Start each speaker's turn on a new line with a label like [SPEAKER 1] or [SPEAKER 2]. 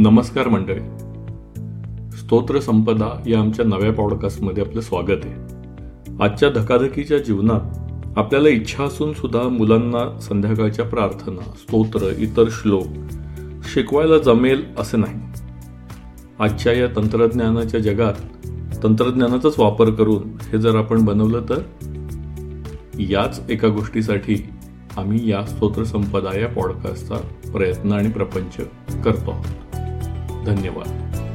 [SPEAKER 1] नमस्कार मंडळी. स्तोत्र संपदा या आमच्या नव्या पॉडकास्टमध्ये आपलं स्वागत आहे. आजच्या धकाधकीच्या जीवनात आपल्याला इच्छा असून सुद्धा मुलांना संध्याकाळच्या प्रार्थना स्तोत्र इतर श्लोक शिकवायला जमेल असं नाही. आजच्या या तंत्रज्ञानाच्या जगात तंत्रज्ञानाचाच वापर करून हे जर आपण बनवलं तर? याच एका गोष्टीसाठी आम्ही या स्तोत्रसंपदा या पॉडकास्टचा प्रयत्न आणि प्रपंच करतो आहोत. धन्यवाद.